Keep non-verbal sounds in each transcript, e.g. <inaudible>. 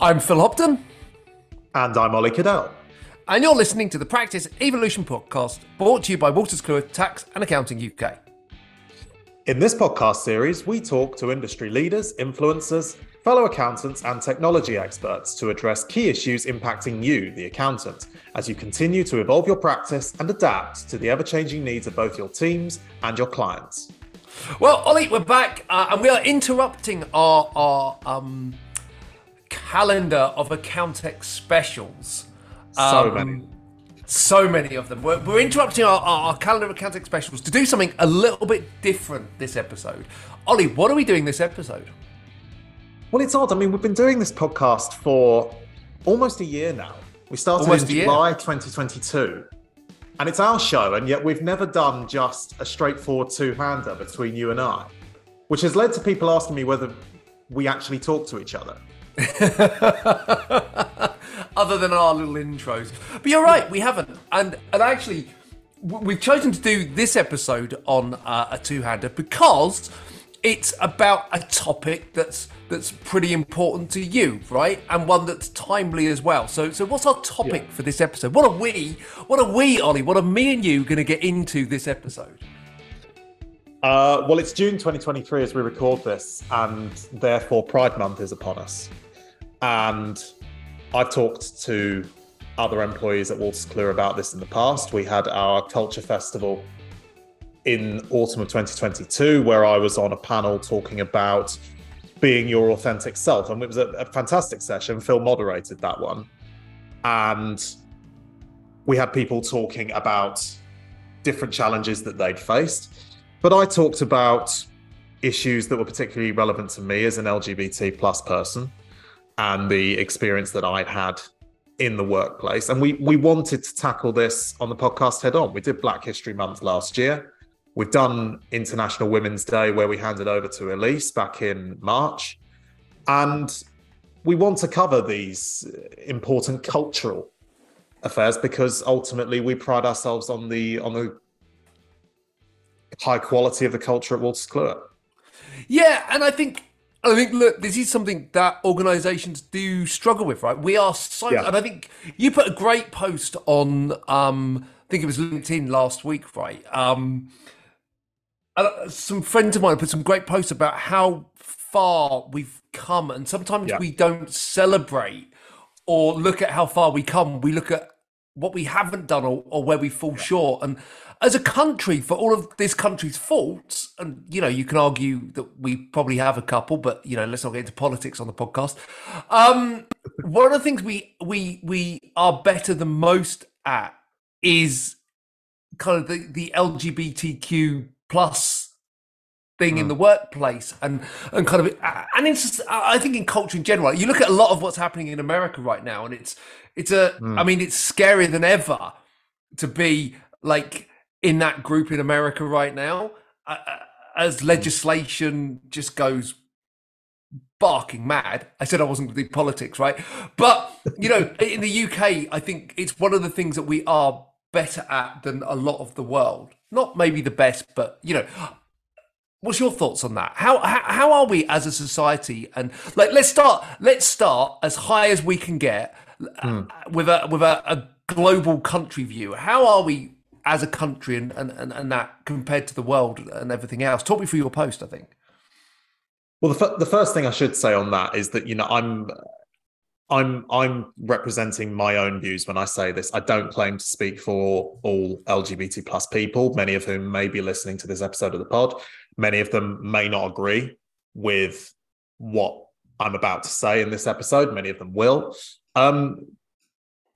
I'm Phil Hobden. And I'm Ollie Kiddell. And you're listening to the Practice Evolution podcast brought to you by Wolters Kluwer Tax and Accounting UK. In this podcast series, we talk to industry leaders, influencers, fellow accountants, and technology experts to address key issues impacting you, the accountant, as you continue to evolve your practice and adapt to the ever changing needs of both your teams and your clients. Well, Ollie, we're back uh, and we are interrupting our, our um, calendar of Accountex specials. So um, many. So many of them. We're, we're interrupting our, our, our, calendar of Accountex specials to do something a little bit different this episode. Ollie, what are we doing this episode? Well, it's odd. I mean, we've been doing this podcast for almost a year now. We started almost in July 2022. And it's our show, and yet we've never done just a straightforward two hander between you and I, which has led to people asking me whether we actually talk to each other. <laughs> Other than our little intros. But you're right, we haven't. And, and actually, we've chosen to do this episode on uh, a two hander because it's about a topic that's that's pretty important to you, right? And one that's timely as well. So, so what's our topic yeah. for this episode? What are we? What are we, Ollie? What are me and you going to get into this episode? Uh, well, it's June 2023 as we record this, and therefore Pride Month is upon us. And I've talked to other employees at Wolters Kluwer about this in the past. We had our culture festival in autumn of 2022, where I was on a panel talking about being your authentic self. And it was a, a fantastic session. Phil moderated that one. And we had people talking about different challenges that they'd faced. But I talked about issues that were particularly relevant to me as an LGBT plus person and the experience that I'd had in the workplace. And we we wanted to tackle this on the podcast head on. We did Black History Month last year. We've done International Women's Day where we handed over to Elise back in March. And we want to cover these important cultural affairs because ultimately we pride ourselves on the on the high quality of the culture at Wolters Kluwer. Yeah, and I think I think look, this is something that organisations do struggle with, right? We are so, yeah. and I think you put a great post on, um, I think it was LinkedIn last week, right? Um, uh, some friends of mine put some great posts about how far we've come, and sometimes yeah. we don't celebrate or look at how far we come. We look at what we haven't done or, or where we fall yeah. short. And as a country, for all of this country's faults, and you know, you can argue that we probably have a couple, but you know, let's not get into politics on the podcast. Um, one of the things we we we are better than most at is kind of the the LGBTQ plus thing mm. in the workplace and and kind of and it's just, I think in culture in general you look at a lot of what's happening in America right now and it's it's a mm. I mean it's scarier than ever to be like in that group in America right now uh, as mm. legislation just goes barking mad. I said I wasn't going to do politics, right? But you know, <laughs> in the UK, I think it's one of the things that we are better at than a lot of the world not maybe the best, but you know, what's your thoughts on that? How, how how are we as a society? And like, let's start let's start as high as we can get mm. with a with a, a, global country view. How are we as a country and, and, and, and that compared to the world and everything else? Talk me through your post. I think. Well, the, f- the first thing I should say on that is that you know I'm I'm I'm representing my own views when I say this. I don't claim to speak for all LGBT plus people, many of whom may be listening to this episode of the pod. Many of them may not agree with what I'm about to say in this episode. Many of them will. Um,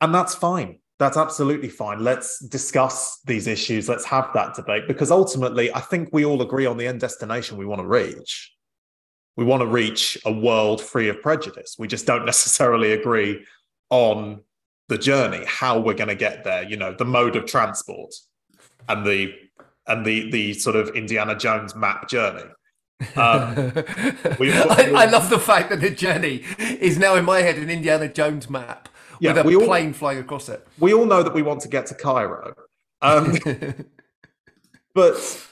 and that's fine. That's absolutely fine. Let's discuss these issues. Let's have that debate because ultimately, I think we all agree on the end destination we want to reach we want to reach a world free of prejudice. We just don't <laughs> necessarily agree on the journey, how we're going to get there, you know, the mode of transport and the and the the sort of Indiana Jones map journey. Um, <laughs> we, I, I, love the fact that the journey is now in my head an Indiana Jones map yeah, with a plane all, flying across it. We all know that we want to get to Cairo, um, <laughs> but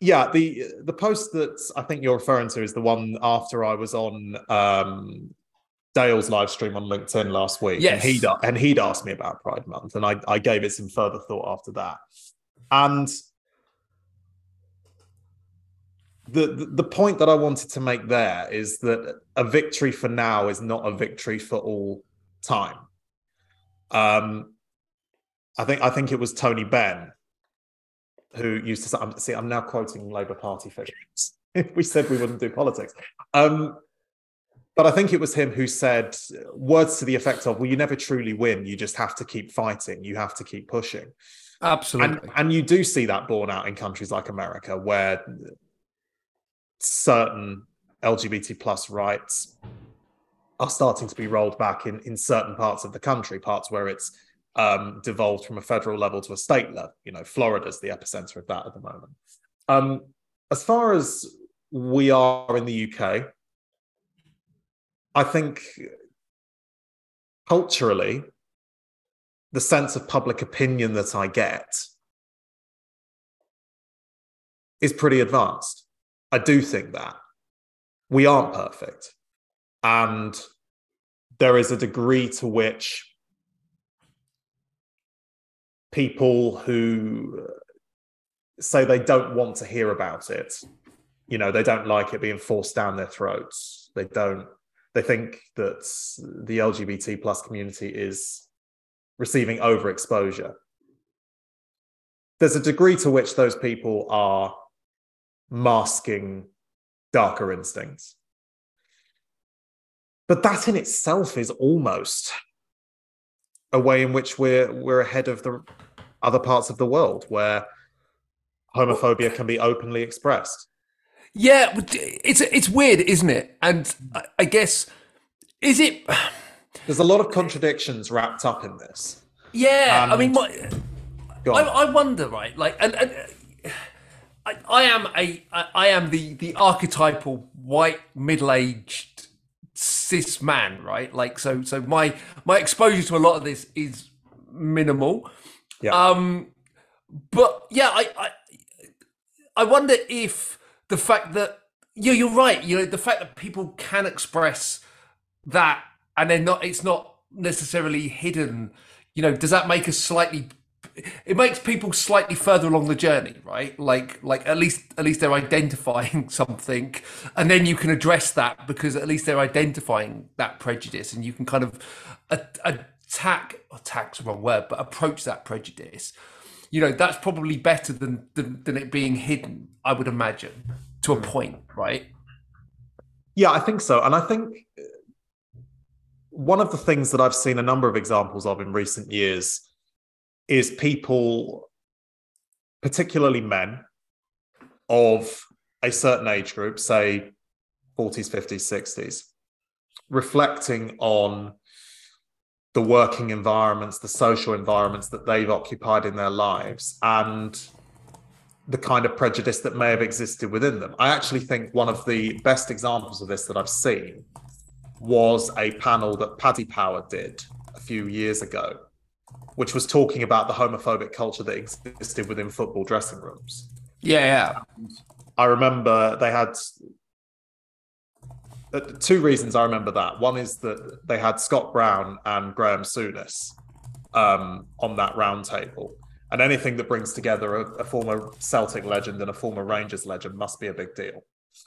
yeah, the the post that I think you're referring to is the one after I was on um, Dale's live stream on LinkedIn last week. Yes. And he'd, and he'd asked me about Pride Month, and I, I gave it some further thought after that. And the, the the point that I wanted to make there is that a victory for now is not a victory for all time. Um, I think I think it was Tony Benn who used to say, I'm, see, I'm now quoting Labour Party figures. <laughs> we said we wouldn't do politics. Um, but I think it was him who said words to the effect of, well, you never truly win. You just have to keep fighting. You have to keep pushing. Absolutely. And, and you do see that borne out in countries like America, where certain LGBT plus rights are starting to be rolled back in, in certain parts of the country, parts where it's um, devolved from a federal level to a state level. You know, Florida's the epicenter of that at the moment. Um, as far as we are in the UK, I think culturally, the sense of public opinion that I get is pretty advanced. I do think that. We aren't perfect. And there is a degree to which people who say they don't want to hear about it, you know, they don't like it being forced down their throats. They don't, they think that the LGBT plus community is receiving overexposure. There's a degree to which those people are masking darker instincts. But that in itself is almost a way in which we're we're ahead of the other parts of the world where homophobia can be openly expressed. Yeah, it's it's weird, isn't it? And I guess is it? There's a lot of contradictions wrapped up in this. Yeah, and I mean, my, I, I, wonder, right? Like, and, and I, I am a I am the the archetypal white middle aged cis man, right? Like, so so my my exposure to a lot of this is minimal. Yeah. Um, but yeah, I, I I wonder if the fact that yeah, you're right. You know, the fact that people can express that and they're not, it's not necessarily hidden. You know, does that make us slightly? It makes people slightly further along the journey, right? Like, like at least at least they're identifying <laughs> something, and then you can address that because at least they're identifying that prejudice, and you can kind of attack attack's the wrong word, but approach that prejudice you know that's probably better than, than than it being hidden i would imagine to a hmm. point right? Yeah i think so. And i think uh, one of the things that i've seen a number of examples of in recent years is people particularly men of a certain age group say 40s 50s 60s reflecting on the working environments, the social environments that they've occupied in their lives, and the kind of prejudice that may have existed within them. I actually think one of the best examples of this that I've seen was a panel that Paddy Power did a few years ago, which was talking about the homophobic culture that existed within football dressing rooms. Yeah, yeah. I remember they had uh, two reasons I remember that. One is that they had Scott Brown and Graham Souness um, on that roundtable. And anything that brings together a, a, former Celtic legend and a former Rangers legend must be a big deal.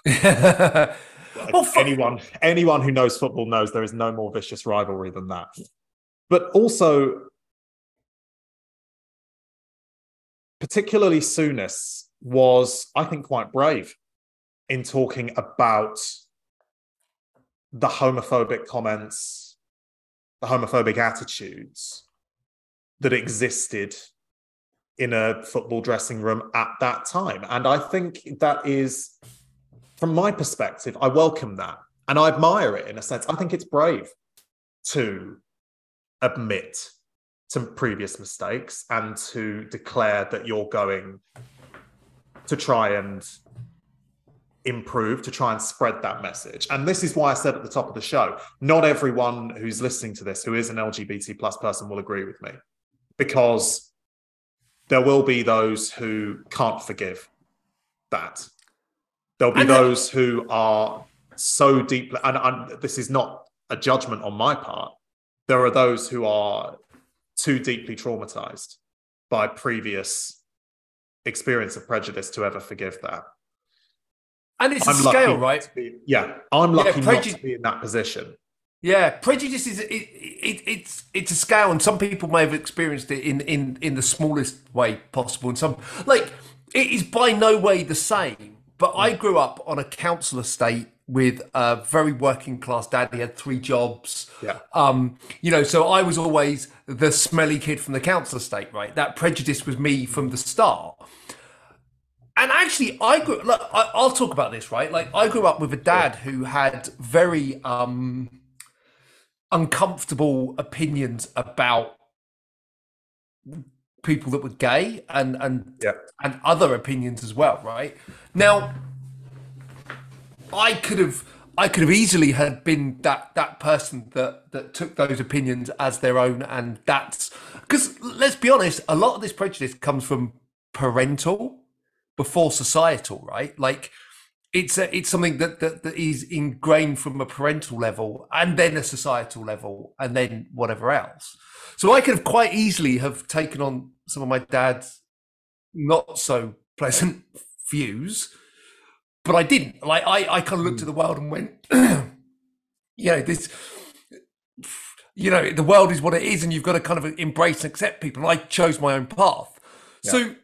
<laughs> well, anyone, anyone who knows football knows there is no more vicious rivalry than that. But also, particularly Souness was, I think, quite brave in talking about the homophobic comments, the homophobic attitudes that existed in a football dressing room at that time. And I think that is, from my perspective, I welcome that and I admire it in a sense. I think it's brave to admit to previous mistakes and to declare that you're going to try and improve to try and spread that message and this is why i said at the top of the show not everyone who's listening to this who is an lgbt plus person will agree with me because there will be those who can't forgive that there'll be those who are so deeply and, and this is not a judgment on my part. There are those who are too deeply traumatized by previous experience of prejudice to ever forgive that. And it's I'm a scale, right? Be, yeah, I'm lucky yeah, not to be in that position. Yeah, prejudice is it, it, it's it's a scale, and some people may have experienced it in in in the smallest way possible, and some like it is by no way the same. But I grew up on a council estate with a very working class dad. He had three jobs. Yeah. Um, you know, so I was always the smelly kid from the council estate, right? That prejudice was me from the start. And actually, I grew. Look, I, will talk about this, right? Like, I grew up with a dad who had very um, uncomfortable opinions about people that were gay and and yeah. and other opinions as well, right? Now, I could have I could have easily had been that that person that that took those opinions as their own, and that's because let's be honest, a lot of this prejudice comes from parental before societal, right? Like it's a, it's something that, that that is ingrained from a parental level, and then a societal level, and then whatever else. So I could have quite easily have taken on some of my dad's not so pleasant <laughs> views but I didn't. Like I, I kind of looked hmm. at the world and went, <clears throat> you know, this, you know, the world is what it is, and you've got to kind of embrace and accept people. And I chose my own path. Yeah. So,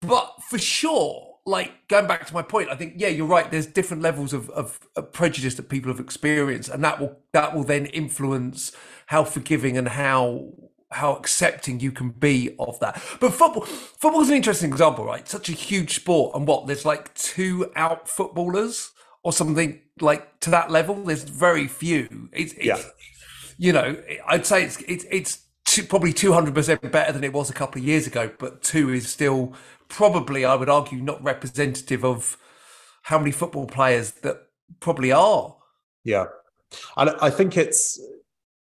but for sure, like going back to my point, I think yeah, you're right. There's different levels of, of, of prejudice that people have experienced, and that will that will then influence how forgiving and how how accepting you can be of that. But football, football is an interesting example, right? Such a huge sport, and what there's like two out footballers or something like to that level. There's very few. It's, it's yeah. you know, I'd say it's it's it's two, probably two hundred percent better than it was a couple of years ago, but two is still probably, I would argue, not representative of how many football players that probably are. Yeah, and I think it's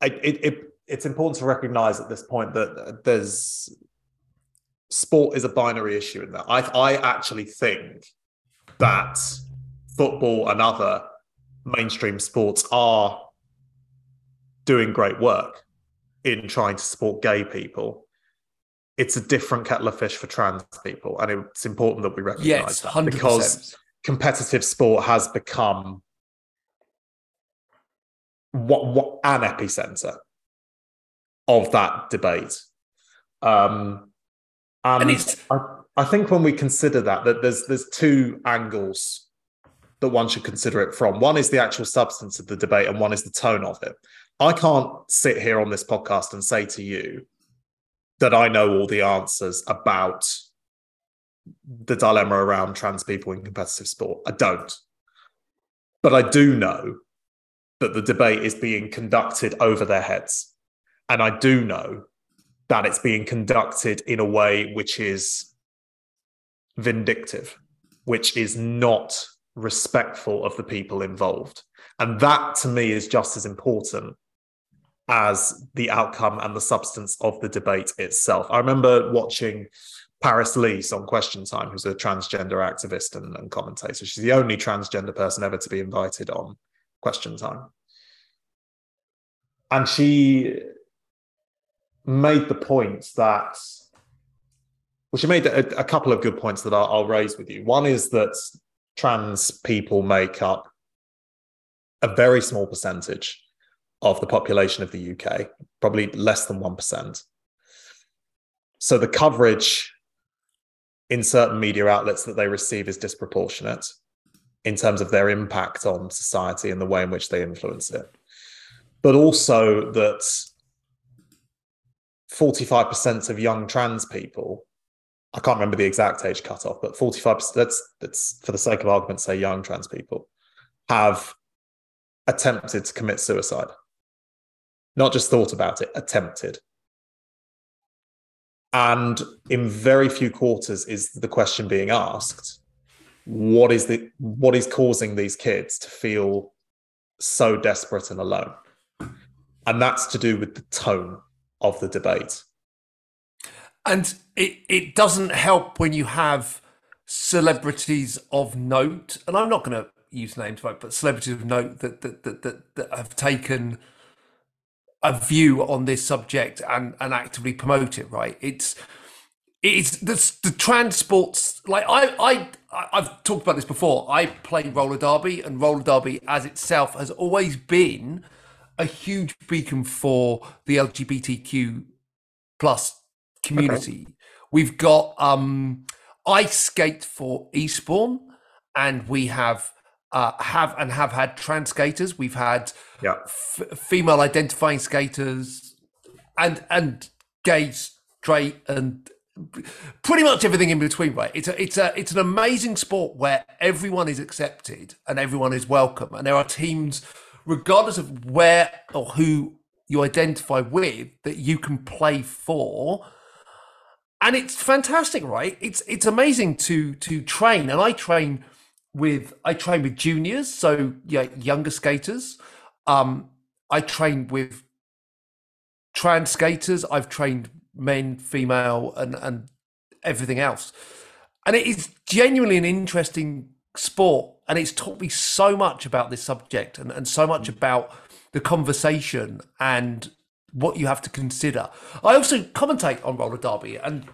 it, it it's important to recognize at this point that there's sport is a binary issue in that. I I actually think that football and other mainstream sports are doing great work in trying to support gay people. It's a different kettle of fish for trans people, and it's important that we recognize yes, that 100%. because competitive sport has become what, what an epicenter of that debate. Um, and, and it's, I, I think when we consider that, that there's there's two angles that one should consider it from. One is the actual substance of the debate, and one is the tone of it. I can't sit here on this podcast and say to you that I know all the answers about the dilemma around trans people in competitive sport. I don't. But I do know that the debate is being conducted over their heads. And I do know that it's being conducted in a way which is vindictive, which is not respectful of the people involved. And that to me is just as important as the outcome and the substance of the debate itself. I remember watching Paris Lees on Question Time, who's a transgender activist and, and commentator. She's the only transgender person ever to be invited on Question Time. And she made the point that, well, she made a, a couple of good points that I'll, I'll raise with you. One is that trans people make up a very small percentage of the population of the UK, probably less than 1%. So the coverage in certain media outlets that they receive is disproportionate in terms of their impact on society and the way in which they influence it. But also that 45% of young trans people, I can't remember the exact age cutoff, but 45%, that's, that's for the sake of argument, say young trans people, have attempted to commit suicide. Not just thought about it, attempted. And in very few quarters is the question being asked what is the what is causing these kids to feel so desperate and alone and that's to do with the tone of the debate. And it, it doesn't help when you have celebrities of note, and I'm not going to use names, right? But celebrities of note that that that that, that have taken a view on this subject and and actively promote it, right? It's it's the, the transports like I I I've talked about this before. I play roller derby, and roller derby as itself has always been a huge beacon for the LGBTQ plus community. Okay. We've got um, ice skate for Eastbourne, and we have uh, have and have had trans skaters. We've had yeah. f- female identifying skaters, and and gay, straight, and pretty much everything in between. Right? It's a it's a it's an amazing sport where everyone is accepted and everyone is welcome, and there are teams, regardless of where or who you identify with, that you can play for and it's fantastic, right? It's it's amazing to to train, and I train with I train with juniors, so yeah, younger skaters. Um, I train with trans skaters. I've trained men, female, and and everything else, and it is genuinely an interesting sport, and it's taught me so much about this subject, and and so much mm. about the conversation and what you have to consider. I also commentate on roller derby, and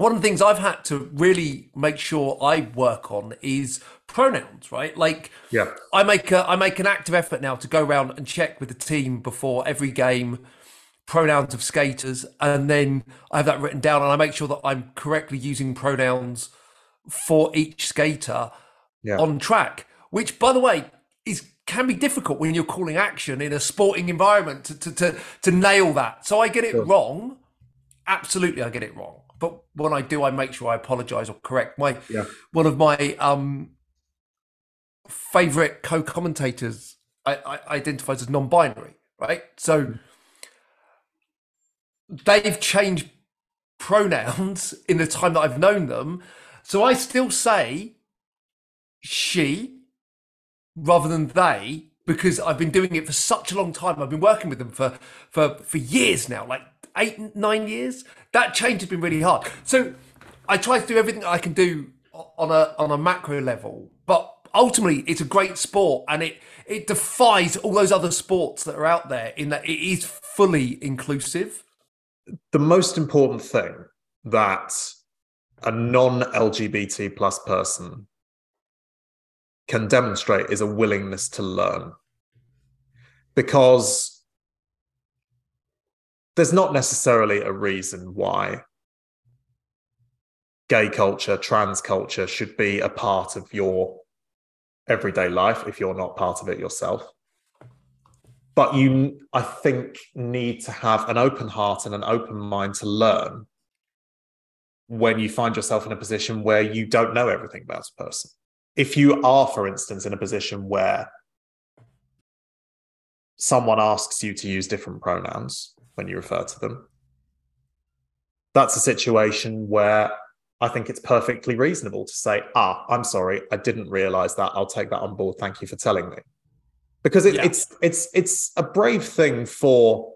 one of the things I've had to really make sure I work on is pronouns, right? Like, yeah, I make a, I make an active effort now to go around and check with the team before every game pronouns of skaters, and then I have that written down, and I make sure that I'm correctly using pronouns for each skater yeah. on track. Which, by the way, is can be difficult when you're calling action in a sporting environment to to to, to nail that. So I get it sure. wrong. Absolutely, I get it wrong but when I do, I make sure I apologize or correct. My yeah. one of my um, favorite co-commentators I, I identifies as non-binary, right? So mm. they've changed pronouns <laughs> in the time that I've known them, so I still say she rather than they because I've been doing it for such a long time. I've been working with them for for for years now, like eight nine years that change has been really hard. So I try to do everything I can do on a on a macro level, but ultimately it's a great sport and it it defies all those other sports that are out there in that it is fully inclusive. The most important thing that a non-LGBT plus person can demonstrate is a willingness to learn. Because there's not necessarily a reason why gay culture, trans culture should be a part of your everyday life if you're not part of it yourself. But you, I think, need to have an open heart and an open mind to learn when you find yourself in a position where you don't know everything about a person. If you are, for instance, in a position where someone asks you to use different pronouns, when you refer to them. That's a situation where I think it's perfectly reasonable to say, ah, I'm sorry, I didn't realize that. I'll take that on board. Thank you for telling me. Because it, yeah. it's it's it's a brave thing for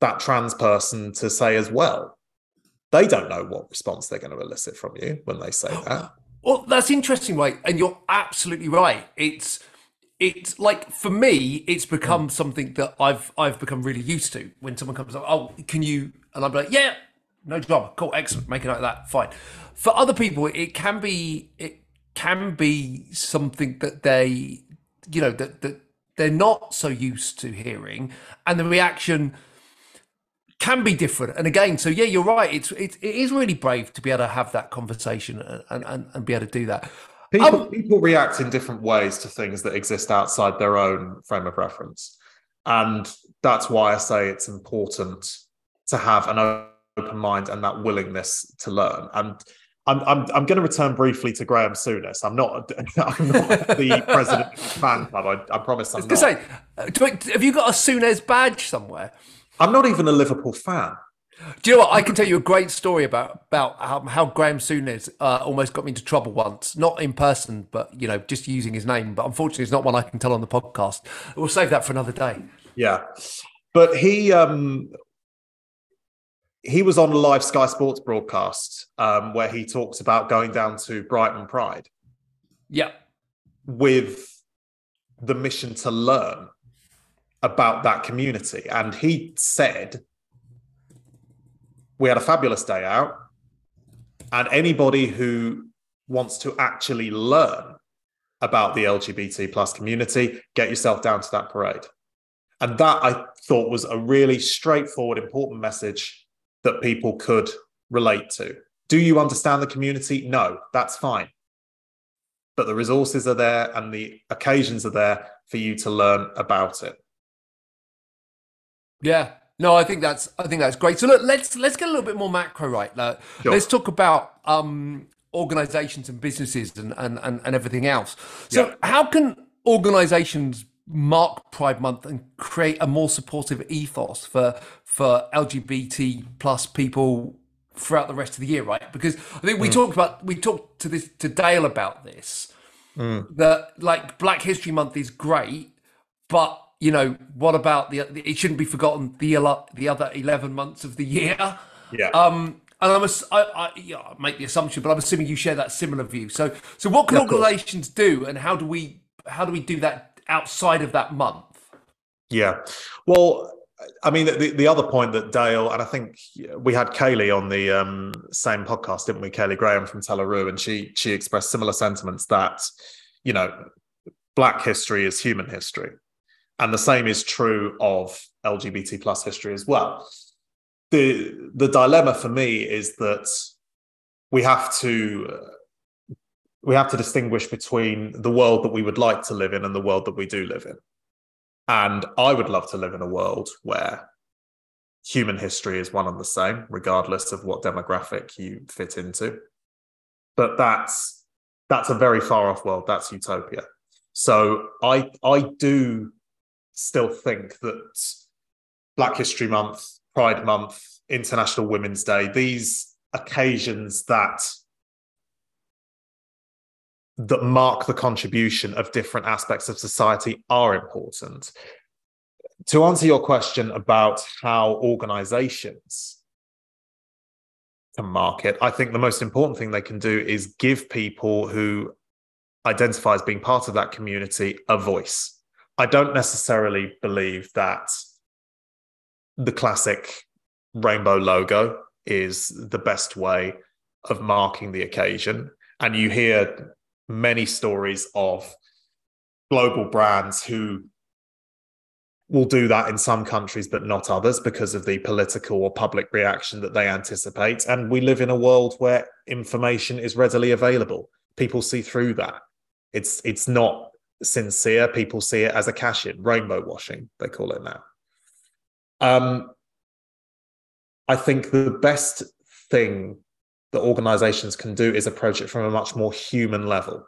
that trans person to say as well. They don't know what response they're going to elicit from you when they say that. <gasps> Well, that's interesting, right? And you're absolutely right. It's it's like for me, it's become mm. something that I've I've become really used to. When someone comes up, oh, can you? And I'm like, yeah, no drama, cool, excellent, make it like that, fine. For other people, it can be it can be something that they, you know, that that they're not so used to hearing, and the reaction can be different. And again, so yeah, you're right. It's it, it is really brave to be able to have that conversation and, and, and be able to do that. People, um, people react in different ways to things that exist outside their own frame of reference. And that's why I say it's important to have an open mind and that willingness to learn. And I'm, I'm, I'm going to return briefly to Graham Souness. I'm not, <laughs> I'm not the president of the fan club. I, I promise I'm I not. Say, uh, have you got a Souness badge somewhere? I'm not even a Liverpool fan. Do you know what? I can tell you a great story about about how, how Graham Souness uh, almost got me into trouble once. Not in person, but you know, just using his name. But unfortunately, it's not one I can tell on the podcast. We'll save that for another day. Yeah, but he um he was on a live Sky Sports broadcast um, where he talks about going down to Brighton Pride. Yeah. with the mission to learn about that community. And he said, We had a fabulous day out. And anybody who wants to actually learn about the LGBT plus community, get yourself down to that parade. And that I thought was a really straightforward, important message that people could relate to. Do you understand the community? No, that's fine. But the resources are there and the occasions are there for you to learn about it. Yeah. No, I think that's I think that's great. So look, let's let's get a little bit more macro right. Like, sure. Let's talk about um, organizations and businesses and, and, and, and everything else. So yeah. how can organizations mark Pride Month and create a more supportive ethos for for LGBT plus people throughout the rest of the year, right? Because I think we mm. talked about we talked to this to Dale about this. Mm. That like Black History Month is great, but you know what about the? It shouldn't be forgotten the the other eleven months of the year. Yeah. Um, and I'm a, I, I, yeah, I make the assumption, but I'm assuming you share that similar view. So, so what can yeah, organisations do, and how do we how do we do that outside of that month? Yeah, well, I mean, the, the other point that Dale and I think we had Kaylee on the um, same podcast, didn't we? Kaylee Graham from Telaroo, and she she expressed similar sentiments that you know, Black history is human history, and the same is true of LGBT plus history as well. the The dilemma for me is that we have to uh, we have to distinguish between the world that we would like to live in and the world that we do live in. And I would love to live in a world where human history is one and the same, regardless of what demographic you fit into. But that's that's a very far off world. That's utopia. So I I do still think that Black History Month, Pride Month, International Women's Day, these occasions that that mark the contribution of different aspects of society are important. To answer your question about how organizations can market, I think the most important thing they can do is give people who identify as being part of that community a voice. I don't necessarily believe that the classic rainbow logo is the best way of marking the occasion. And you hear many stories of global brands who will do that in some countries but not others because of the political or public reaction that they anticipate. And we live in a world where information is readily available. People see through that. It's it's not sincere people see it as a cash in rainbow washing they call it now um i think the best thing that organizations can do is approach it from a much more human level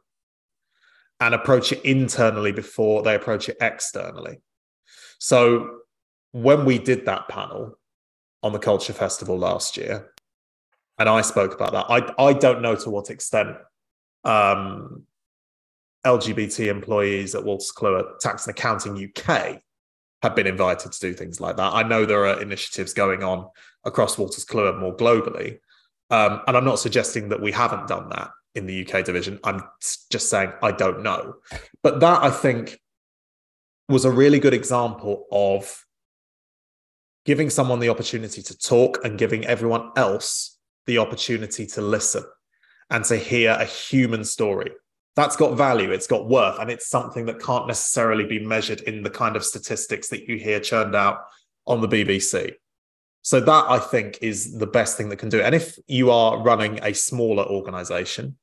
and approach it internally before they approach it externally. So when we did that panel on the Culture Festival last year, and I spoke about that, I, I don't know to what extent um, LGBT employees at Wolters Kluwer Tax and Accounting UK have been invited to do things like that. I know there are initiatives going on across Wolters Kluwer more globally, um, and I'm not suggesting that we haven't done that in the UK division. I'm just saying I don't know. But that I think was a really good example of giving someone the opportunity to talk and giving everyone else the opportunity to listen and to hear a human story. That's got value, it's got worth, and it's something that can't necessarily be measured in the kind of statistics that you hear churned out on the BBC. So that I think is the best thing that can do. It. And if you are running a smaller organization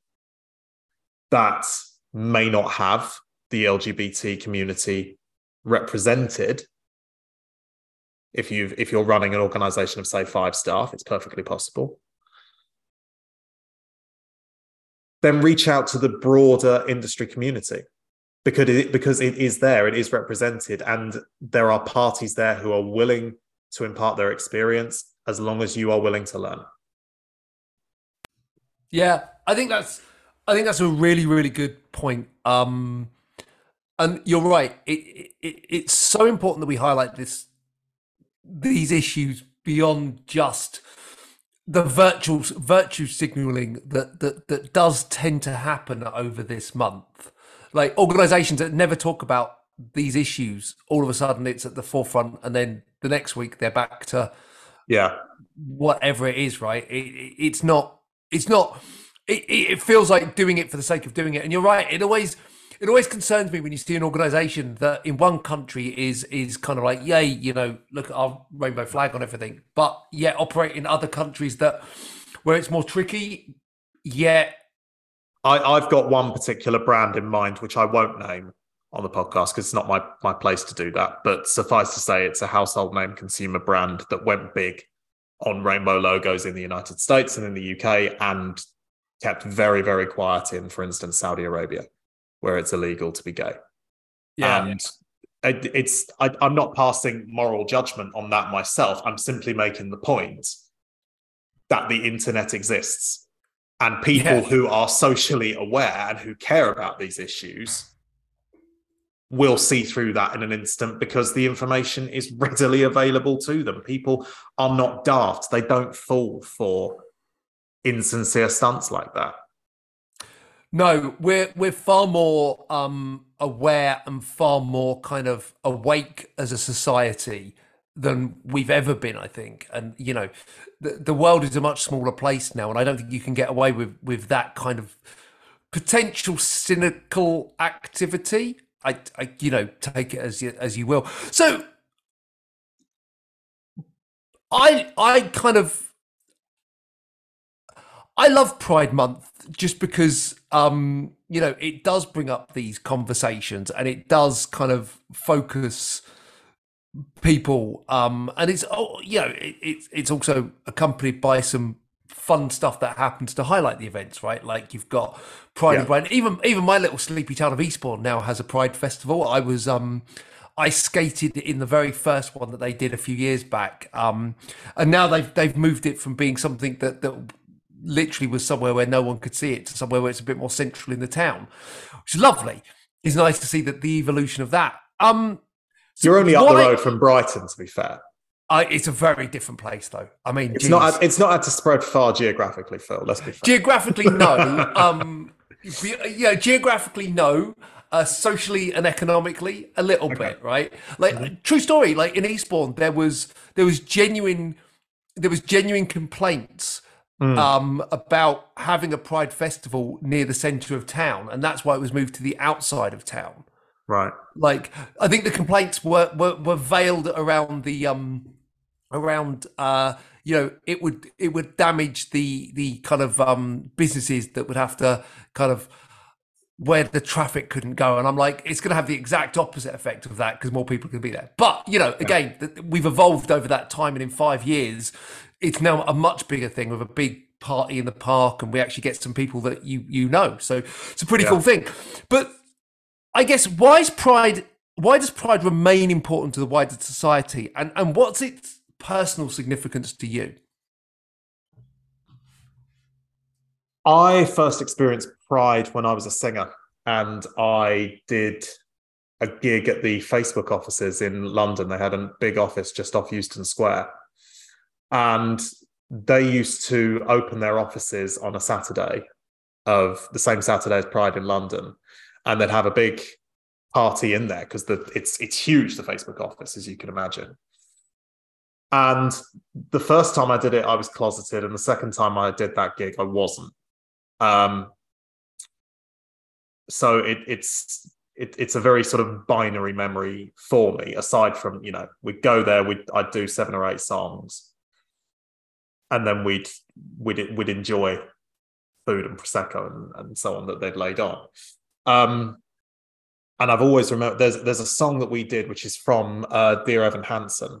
that may not have the LGBT community represented, if you if you're running an organization of say five staff, it's perfectly possible. Then reach out to the broader industry community because it, because it is there, it is represented, and there are parties there who are willing to impart their experience as long as you are willing to learn. Yeah, I think that's I think that's a really really good point. Um, and you're right. It, it, it's so important that we highlight this these issues beyond just the virtual virtue signaling that, that that does tend to happen over this month. Like organizations that never talk about these issues all of a sudden it's at the forefront and then the next week they're back to yeah. whatever it is right? It, it, it's not it's not it, it feels like doing it for the sake of doing it. And you're right it always it always concerns me when you see an organization that in one country is is kind of like yay you know look at our rainbow flag on everything but yet operate in other countries that where it's more tricky yet I, I've got one particular brand in mind which I won't name on the podcast because it's not my my place to do that. But suffice to say, it's a household name consumer brand that went big on rainbow logos in the United States and in the UK, and kept very very quiet in, for instance, Saudi Arabia, where it's illegal to be gay. Yeah. And it, it's I, I'm not passing moral judgment on that myself. I'm simply making the point that the internet exists and people yeah. who are socially aware and who care about these issues will see through that in an instant because the information is <laughs> readily available to them. People are not daft. They don't fall for insincere stunts like that. No, we're we're far more um, aware and far more kind of awake as a society than we've ever been, I think. And you know, the the world is a much smaller place now, and I don't think you can get away with with that kind of potential cynical activity. I, I you know take it as you as you will. So I I kind of I love Pride Month just because um you know it does bring up these conversations and it does kind of focus people um and it's oh you know it, it's it's also accompanied by some fun stuff that happens to highlight the events, right? Like you've got Pride yeah. and Pride. Even even my little sleepy town of Eastbourne now has a Pride festival. I was um I skated in the very first one that they did a few years back. Um and now they've they've moved it from being something that that literally was somewhere where no one could see it to somewhere where it's a bit more central in the town. Which is lovely. It's nice to see that the evolution of that. Um so You're only up the road from Brighton, to be fair. I, it's a very different place, though. I mean, it's geez. not. It's not had to spread far geographically, Phil. Let's be fair. Geographically, no. <laughs> um, yeah, geographically, no. Uh, socially and economically, a little okay. bit, right? Like mm-hmm. true story. Like in Eastbourne, there was there was genuine there was genuine complaints mm. um, about having a Pride festival near the centre of town, and that's why it was moved to the outside of town. Right. Like I think the complaints were were, were veiled around the um around uh you know it would it would damage the the kind of um businesses that would have to kind of where the traffic couldn't go and i'm like it's going to have the exact opposite effect of that because more people can be there but you know again we've evolved over that time and in five years it's now a much bigger thing with a big party in the park and we actually get some people that you you know so it's a pretty yeah. cool thing but i guess why is pride why does pride remain important to the wider society and and what's its personal significance to you? I first experienced Pride when I was a singer, and I did a gig at the Facebook offices in London. They had a big office just off Euston Square. And they used to open their offices on a Saturday of the same Saturday as Pride in London. And they'd have a big party in there because the it's it's huge, the Facebook office, as you can imagine. And the first time I did it, I was closeted, and the second time I did that gig, I wasn't. Um, so it, it's it, it's a very sort of binary memory for me. Aside from you know, we'd go there, we'd I'd do seven or eight songs, and then we'd we'd we'd enjoy food and prosecco and, and so on that they'd laid on. Um, and I've always remembered there's there's a song that we did which is from uh, Dear Evan Hansen,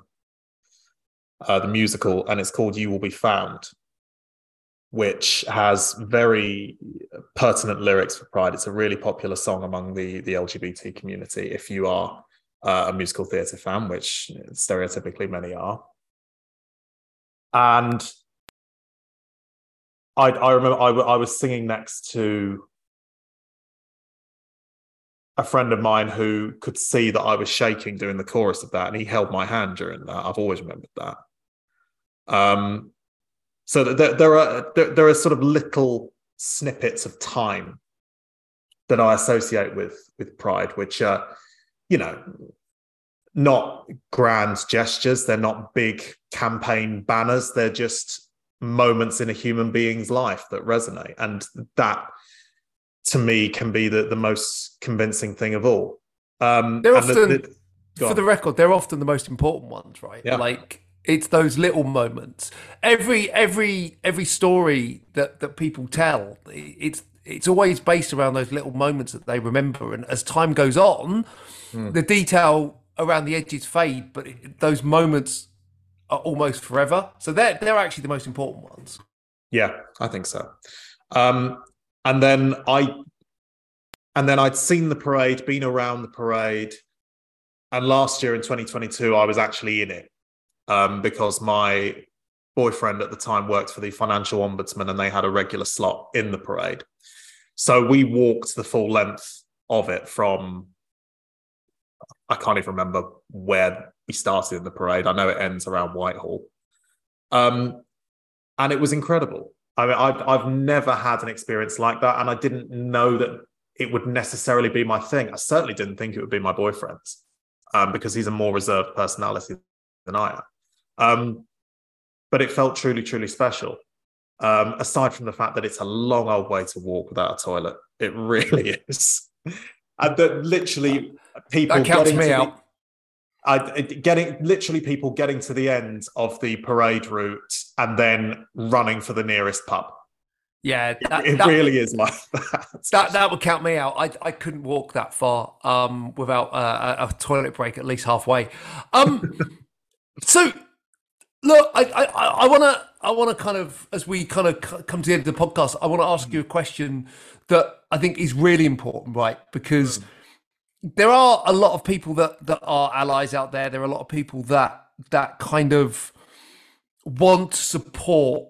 uh, the musical, and it's called "You Will Be Found," which has very pertinent lyrics for Pride. It's a really popular song among the the LGBT community. If you are uh, a musical theatre fan, which stereotypically many are, and I, I remember I, was singing next to a friend of mine who could see that I was shaking during the chorus of that, and he held my hand during that. I've always remembered that. Um, so there, there are there are sort of little snippets of time that I associate with with Pride, which are, you know, not grand gestures. They're not big campaign banners. They're just moments in a human being's life that resonate, and that to me can be the the most convincing thing of all. Um, they're often, the, the, for the record, they're often the most important ones, right? Yeah. Like it's those little moments. Every every every story that that people tell, it's it's always based around those little moments that they remember. And as time goes on, mm. the detail around the edges fade, but it, those moments almost forever. So they're they're actually the most important ones. Yeah, I think so. Um, and then I, and then I'd seen the parade, been around the parade, and last year in 2022, I was actually in it um, because my boyfriend at the time worked for the financial ombudsman, and they had a regular slot in the parade. So we walked the full length of it from I can't even remember where we started in the parade. I know it ends around Whitehall. Um, and it was incredible. I mean, I've, I've never had an experience like that. And I didn't know that it would necessarily be my thing. I certainly didn't think it would be my boyfriend's um, because he's a more reserved personality than I am. Um, but it felt truly, truly special. Um, aside from the fact that it's a long old way to walk without a toilet, it really <laughs> is. and that literally people that counts me out. I, getting literally people getting to the end of the parade route and then running for the nearest pub. Yeah, that, it, it that, really is like <laughs> that. That that would count me out. I I couldn't walk that far um, without uh, a, a toilet break at least halfway. Um, <laughs> so look, I I want to I want to kind of as we kind of come to the end of the podcast, I want to ask you a question that I think is really important, right? Because mm. There are a lot of people that that are allies out there. There are a lot of people that that kind of want to support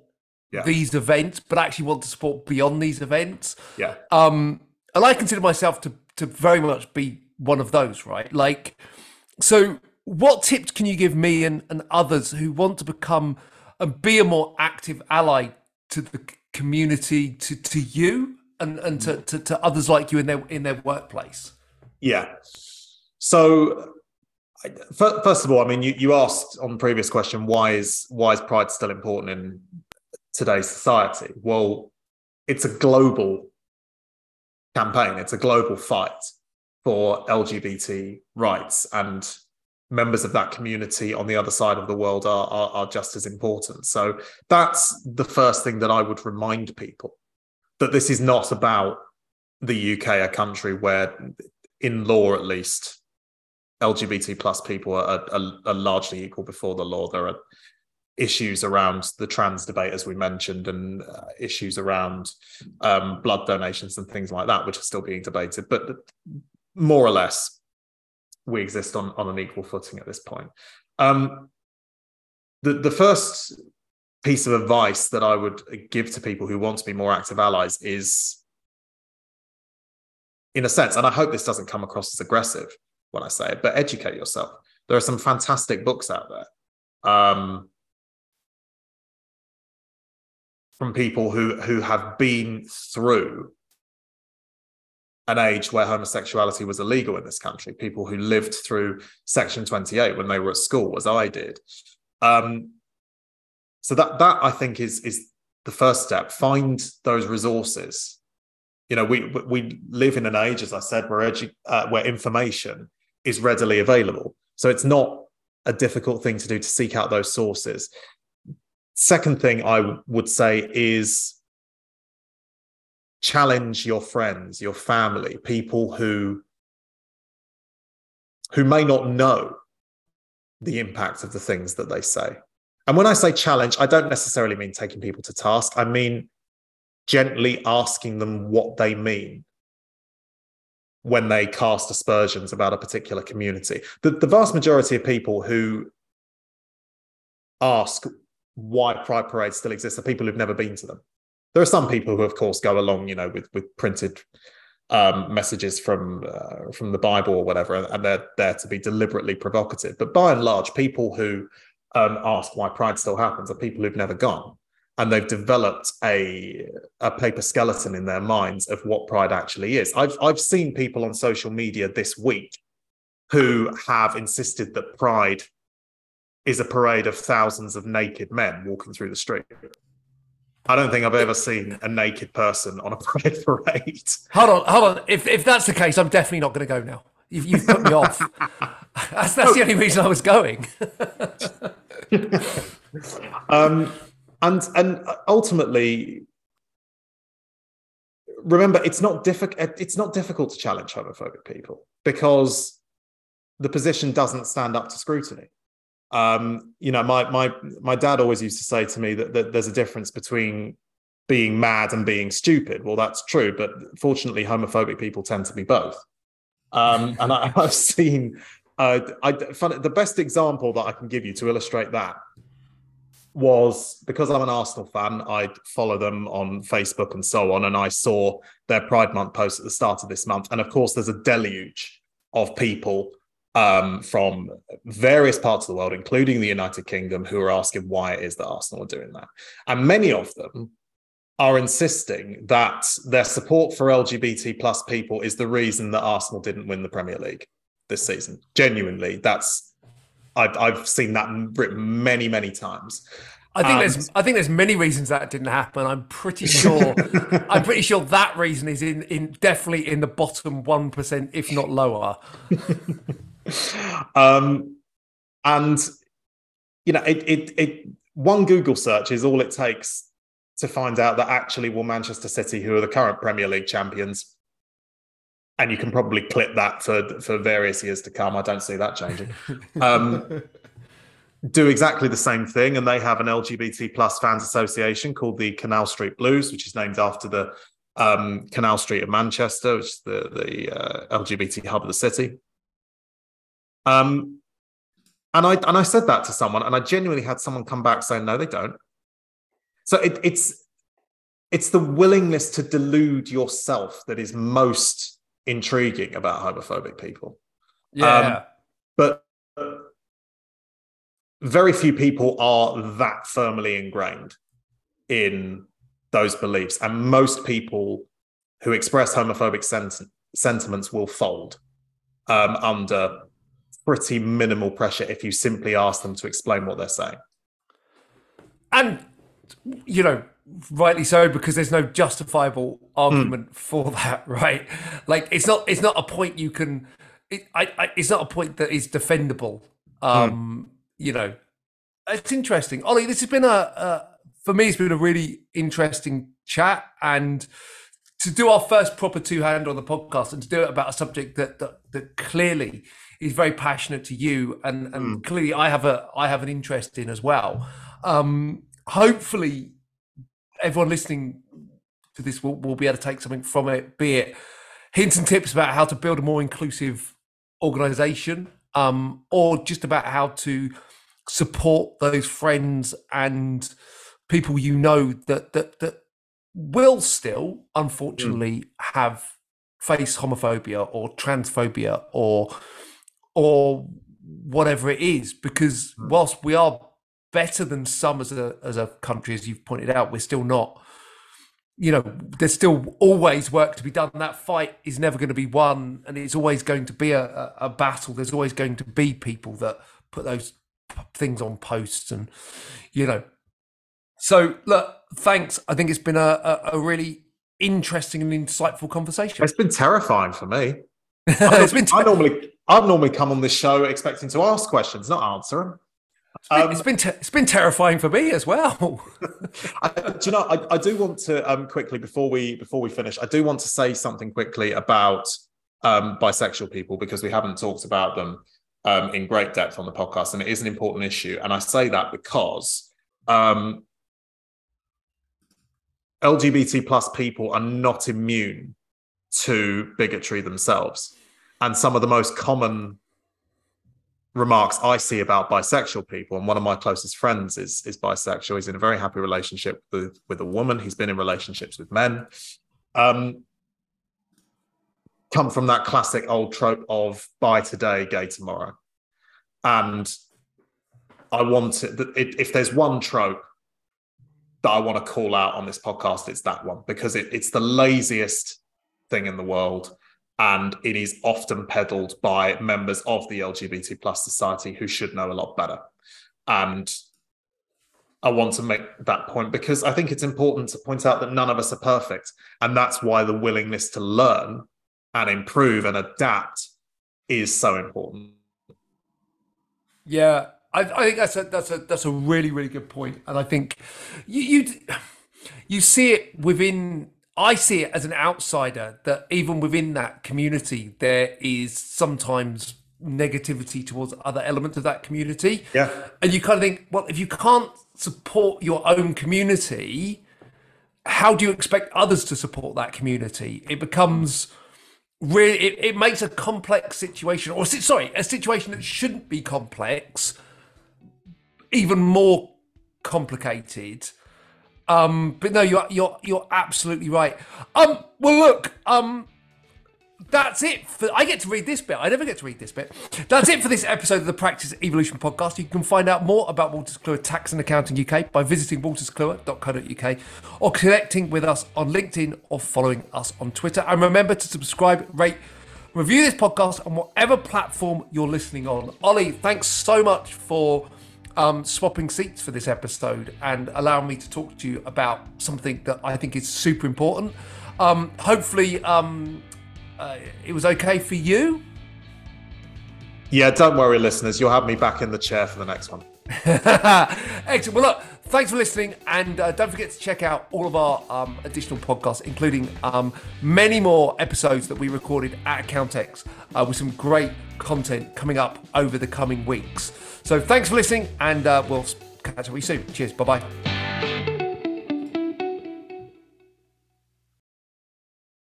yeah. these events, but actually want to support beyond these events. Yeah. Um, and I consider myself to to very much be one of those, right? Like, so what tips can you give me and, and others who want to become and be a more active ally to the community, to, to you and, and to, to, to others like you in their in their workplace? Yeah. So first of all, I mean, you, you asked on the previous question, why is why is pride still important in today's society? Well, it's a global campaign. It's a global fight for LGBT rights, and members of that community on the other side of the world are, are, are just as important. So that's the first thing that I would remind people that this is not about the UK, a country where, in law at least, LGBT plus people are, are, are, largely equal before the law. There are issues around the trans debate, as we mentioned, and uh, issues around um, blood donations and things like that, which are still being debated. But more or less, we exist on, on an equal footing at this point. Um, the, the first piece of advice that I would give to people who want to be more active allies is, in a sense, and I hope this doesn't come across as aggressive when I say it, but educate yourself. There are some fantastic books out there um, from people who who have been through an age where homosexuality was illegal in this country, people who lived through Section 28 when they were at school, as I did. Um, so that that I think is is the first step. Find those resources. You know, we we live in an age, as I said, where edu- uh, where information is readily available. So it's not a difficult thing to do to seek out those sources. Second thing I w- would say is challenge your friends, your family, people who who may not know the impact of the things that they say. And when I say challenge, I don't necessarily mean taking people to task. I mean gently asking them what they mean when they cast aspersions about a particular community. The, the vast majority of people who ask why Pride parades still exist are people who've never been to them. There are some people who, of course, go along, you know, with with printed um, messages from uh, from the Bible or whatever, and they're there to be deliberately provocative. But by and large, people who um, ask why Pride still happens are people who've never gone, and they've developed a a paper skeleton in their minds of what pride actually is. I've I've seen people on social media this week who have insisted that pride is a parade of thousands of naked men walking through the street. I don't think I've ever seen a naked person on a <laughs> pride parade. Hold on, hold on. If if that's the case, I'm definitely not going to go now. You've, you've put me off. <laughs> That's that's the only reason I was going. <laughs> um, and and ultimately remember it's not difficult it's not difficult to challenge homophobic people because the position doesn't stand up to scrutiny. Um, you know my my my dad always used to say to me that, that there's a difference between being mad and being stupid. Well that's true but fortunately homophobic people tend to be both. Um, <laughs> and I, have seen uh, I, the best example that I can give you to illustrate that was because I'm an Arsenal fan, I'd follow them on Facebook and so on. And I saw their Pride Month post at the start of this month. And of course, there's a deluge of people um, from various parts of the world, including the United Kingdom, who are asking why it is that Arsenal are doing that. And many of them are insisting that their support for LGBT plus people is the reason that Arsenal didn't win the Premier League this season. Genuinely, that's I've, I've seen that written many, many times. I think there's I think there's many reasons that didn't happen. I'm pretty sure <laughs> I'm pretty sure that reason is in in definitely in the bottom one percent, if not lower. <laughs> um, and you know, it, it it one Google search is all it takes to find out that actually will Manchester City, who are the current Premier League champions, and you can probably clip that for for various years to come. I don't see that changing. Um, <laughs> do exactly the same thing, and they have an LGBT plus fans association called the Canal Street Blues, which is named after the um, Canal Street of Manchester, which is the the uh, LGBT hub of the city. Um, and I and I said that to someone, and I genuinely had someone come back saying, "No, they don't." So it, it's it's the willingness to delude yourself that is most intriguing about homophobic people. Yeah. Um, but very few people are that firmly ingrained in those beliefs. And most people who express homophobic sent- sentiments will fold um, under pretty minimal pressure if you simply ask them to explain what they're saying. And, you know, rightly so because there's no justifiable argument mm. for that <laughs> right like it's not it's not a point you can it, I, I, it's not a point that is defendable um mm. you know it's interesting ollie this has been a, a for me it's been a really interesting chat and to do our first proper two hand on the podcast and to do it about a subject that that, that clearly is very passionate to you and and mm. clearly i have a i have an interest in as well um hopefully everyone listening to this will, will be able to take something from it, be it hints and tips about how to build a more inclusive organization, um, or just about how to support those friends and people you know that that that will still unfortunately mm. have face homophobia or transphobia or or whatever it is because mm. whilst we are better than some as a as a country, as you've pointed out. We're still not. You know, there's still always work to be done. That fight is never going to be won, and it's always going to be a, a battle. There's always going to be people that put those things on posts, and you know. So look, thanks. I think it's been a, a, a really interesting and insightful conversation. It's been terrifying for me. <laughs> it's been ter- I normally I normally come on this show expecting to ask questions, not answer them. It's been, um, it's been, te- it's been terrifying for me as well. <laughs> I, do you know? I, I do want to um, quickly before we before we finish. I do want to say something quickly about um, bisexual people because we haven't talked about them um, in great depth on the podcast, and it is an important issue. And I say that because um, LGBT plus people are not immune to bigotry themselves, and some of the most common remarks I see about bisexual people, and one of my closest friends is is bisexual. He's in a very happy relationship with with a woman. He's been in relationships with men. Um, come from that classic old trope of "bi today, gay tomorrow," and I want it. If there's one trope that I want to call out on this podcast, it's that one because it, it's the laziest thing in the world. And it is often peddled by members of the LGBT plus society who should know a lot better. And I want to make that point because I think it's important to point out that none of us are perfect. And that's why the willingness to learn and improve and adapt is so important. Yeah, I, I, think that's a that's a that's a really really good point, and I think you you you see it within. I see it as an outsider that even within that community there is sometimes negativity towards other elements of that community. Yeah, and you kind of think, well, if you can't support your own community, how do you expect others to support that community? It becomes really it, it makes a complex situation, or sorry, a situation that shouldn't be complex even more complicated. Um, but no, you're you're you're absolutely right. Um, well, look, um, that's it. For, I get to read this bit. I never get to read this bit. That's it for this episode of the Practice Evolution podcast. You can find out more about Wolters Kluwer Tax and Accounting UK by visiting wolterskluwer.co.uk or connecting with us on LinkedIn or following us on Twitter. And remember to subscribe, rate, review this podcast on whatever platform you're listening on. Ollie, thanks so much for um, swapping seats for this episode and allowing me to talk to you about something that I think is super important. Um, hopefully, um, uh, it was okay for you. Yeah, don't worry, listeners. You'll have me back in the chair for the next one. <laughs> Excellent. Well, look, thanks for listening, and uh, don't forget to check out all of our um, additional podcasts, including um, many more episodes that we recorded at Accountex uh, with some great content coming up over the coming weeks. So, thanks for listening, and uh, we'll catch up with you soon. Cheers. Bye bye.